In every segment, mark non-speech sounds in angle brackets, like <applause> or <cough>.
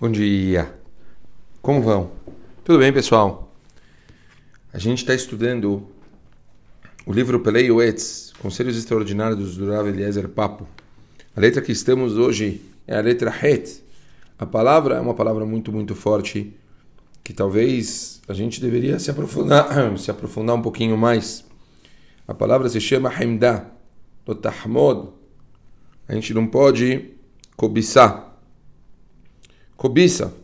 Bom dia. Como vão? Tudo bem, pessoal? A gente está estudando o livro Pelei Oetz, Conselhos Extraordinários do Rav Eliezer Papo. A letra que estamos hoje é a letra Het. A palavra é uma palavra muito, muito forte que talvez a gente deveria se aprofundar, <coughs> se aprofundar um pouquinho mais. A palavra se chama Hemdah, do Tahmod. A gente não pode cobiçar. Cobiça.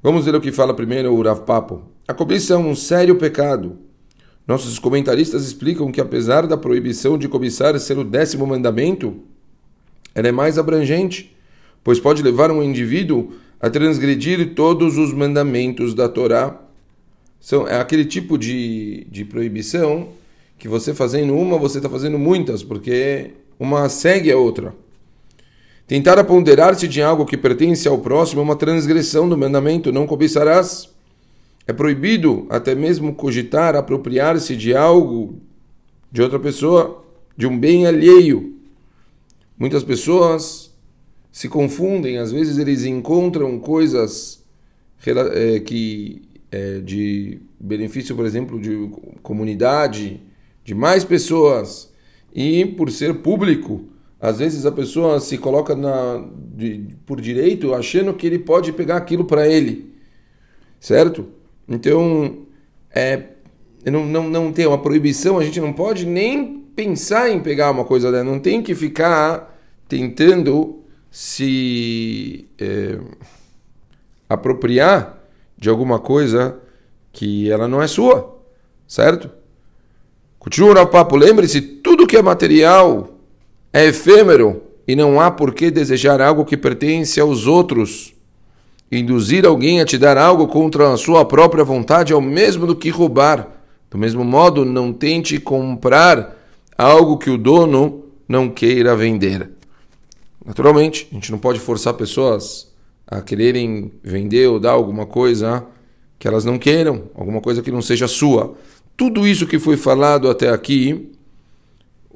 Vamos ver o que fala primeiro o Rav Papo. A cobiça é um sério pecado. Nossos comentaristas explicam que apesar da proibição de cobiçar ser o décimo mandamento, ela é mais abrangente, pois pode levar um indivíduo a transgredir todos os mandamentos da Torá. São, é aquele tipo de, de proibição que você fazendo uma, você está fazendo muitas, porque uma segue a outra. Tentar aponderar-se de algo que pertence ao próximo é uma transgressão do mandamento, não cobiçarás. É proibido até mesmo cogitar apropriar-se de algo de outra pessoa, de um bem alheio. Muitas pessoas se confundem, às vezes eles encontram coisas é, que é, de benefício, por exemplo, de comunidade, de mais pessoas, e por ser público, às vezes a pessoa se coloca na, de, por direito achando que ele pode pegar aquilo para ele, certo? Então, é, não, não, não tem uma proibição, a gente não pode nem pensar em pegar uma coisa dela, não tem que ficar tentando se é, apropriar de alguma coisa que ela não é sua, certo? Continua o papo, lembre-se, tudo que é material é efêmero e não há por que desejar algo que pertence aos outros. Induzir alguém a te dar algo contra a sua própria vontade é o mesmo do que roubar. Do mesmo modo, não tente comprar algo que o dono não queira vender. Naturalmente, a gente não pode forçar pessoas a quererem vender ou dar alguma coisa que elas não queiram, alguma coisa que não seja sua. Tudo isso que foi falado até aqui,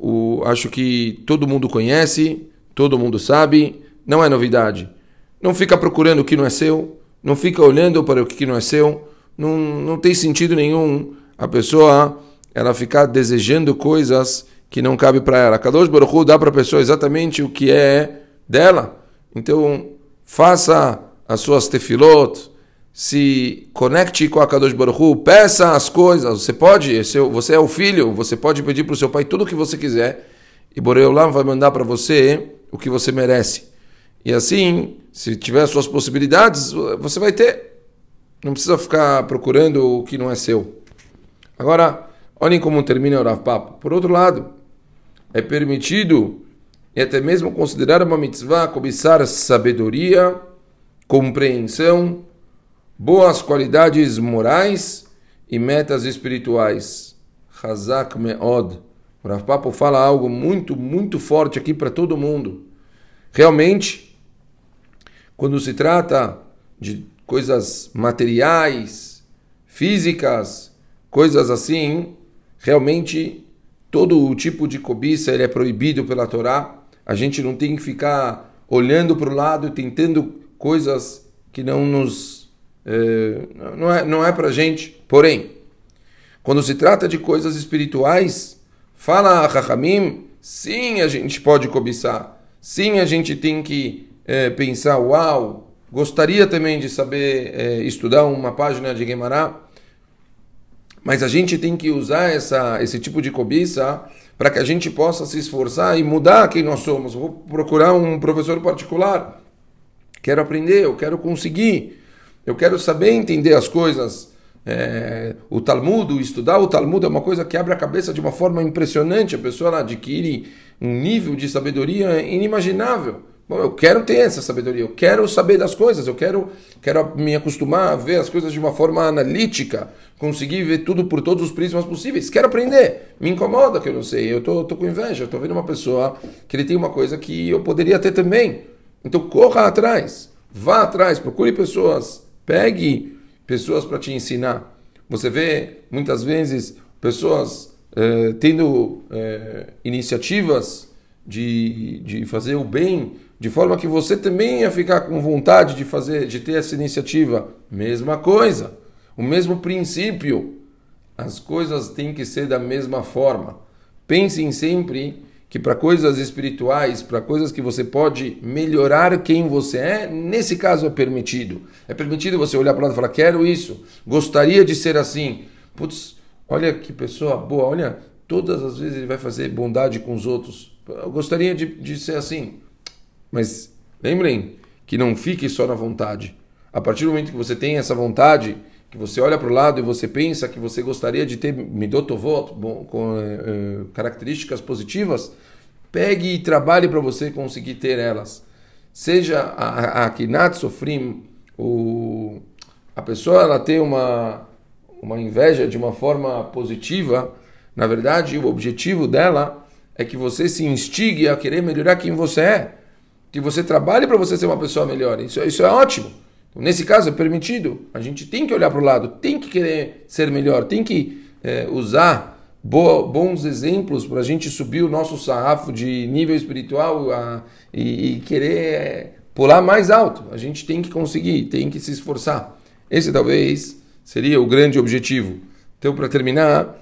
o, acho que todo mundo conhece, todo mundo sabe, não é novidade. Não fica procurando o que não é seu, não fica olhando para o que não é seu, não, não tem sentido nenhum a pessoa ela ficar desejando coisas que não cabe para ela. Kadosh Baruch Hu dá para a pessoa exatamente o que é dela. Então, faça as suas tefilot, se conecte com a Kadosh Baruch Hu, peça as coisas. Você pode, você é o filho, você pode pedir para o seu pai tudo o que você quiser e Boreolam vai mandar para você o que você merece. E assim, se tiver as suas possibilidades, você vai ter. Não precisa ficar procurando o que não é seu. Agora, olhem como termina o Rav Papo. Por outro lado, é permitido e até mesmo considerar uma mitzvah cobiçar sabedoria, compreensão, boas qualidades morais e metas espirituais. Hazak Meod. O Rav Papo fala algo muito, muito forte aqui para todo mundo. Realmente, quando se trata de coisas materiais, físicas, coisas assim, realmente todo o tipo de cobiça ele é proibido pela Torá. A gente não tem que ficar olhando para o lado e tentando coisas que não nos não é não é para gente. Porém, quando se trata de coisas espirituais, fala a Rahamim, sim a gente pode cobiçar, sim a gente tem que é, pensar, uau, gostaria também de saber é, estudar uma página de Gemara mas a gente tem que usar essa, esse tipo de cobiça para que a gente possa se esforçar e mudar quem nós somos. Vou procurar um professor particular. Quero aprender, eu quero conseguir, eu quero saber entender as coisas. É, o Talmud, estudar o Talmud é uma coisa que abre a cabeça de uma forma impressionante. A pessoa adquire um nível de sabedoria inimaginável. Bom, eu quero ter essa sabedoria, eu quero saber das coisas, eu quero, quero me acostumar a ver as coisas de uma forma analítica, conseguir ver tudo por todos os prismas possíveis. Quero aprender. Me incomoda que eu não sei. Eu tô, tô com inveja, tô vendo uma pessoa que ele tem uma coisa que eu poderia ter também. Então corra atrás, vá atrás, procure pessoas, pegue pessoas para te ensinar. Você vê muitas vezes pessoas eh, tendo eh, iniciativas de, de fazer o bem de forma que você também ia ficar com vontade de fazer, de ter essa iniciativa. Mesma coisa, o mesmo princípio. As coisas têm que ser da mesma forma. Pensem sempre que para coisas espirituais, para coisas que você pode melhorar quem você é, nesse caso é permitido. É permitido você olhar para o lado e falar: quero isso, gostaria de ser assim. Putz, olha que pessoa boa, olha, todas as vezes ele vai fazer bondade com os outros. Eu gostaria de, de ser assim. Mas lembrem que não fique só na vontade. A partir do momento que você tem essa vontade, que você olha para o lado e você pensa que você gostaria de ter midotovot, bom, com eh, características positivas, pegue e trabalhe para você conseguir ter elas. Seja a, a Kinat Sofrim, o, a pessoa ela tem uma, uma inveja de uma forma positiva, na verdade o objetivo dela é que você se instigue a querer melhorar quem você é que você trabalhe para você ser uma pessoa melhor. Isso, isso é ótimo. Nesse caso, é permitido. A gente tem que olhar para o lado, tem que querer ser melhor, tem que é, usar bons exemplos para a gente subir o nosso sarrafo de nível espiritual a, e, e, querer é, pular mais alto. A gente tem que conseguir, tem que se esforçar. Esse talvez seria o grande objetivo. Então, para terminar,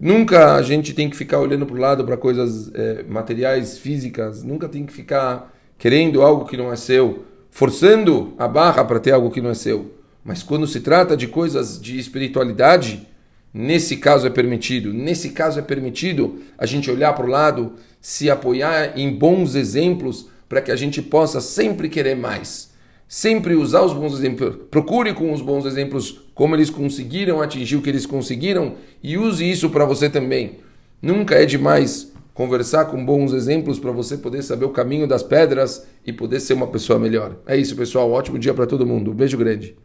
nunca a gente tem que ficar olhando para o lado para coisas é, materiais, físicas, nunca tem que ficar querendo algo que não é seu, forçando a barra para ter algo que não é seu. Mas quando se trata de coisas de espiritualidade, nesse caso é permitido. Nesse caso é permitido a gente olhar para o lado, se apoiar em bons exemplos para que a gente possa sempre querer mais. Sempre usar os bons exemplos. Procure com os bons exemplos como eles conseguiram atingir o que eles conseguiram e use isso para você também. Nunca é demais conversar com bons exemplos para você poder saber o caminho das pedras e poder ser uma pessoa melhor. É isso, pessoal. Ótimo dia para todo mundo. Um beijo grande.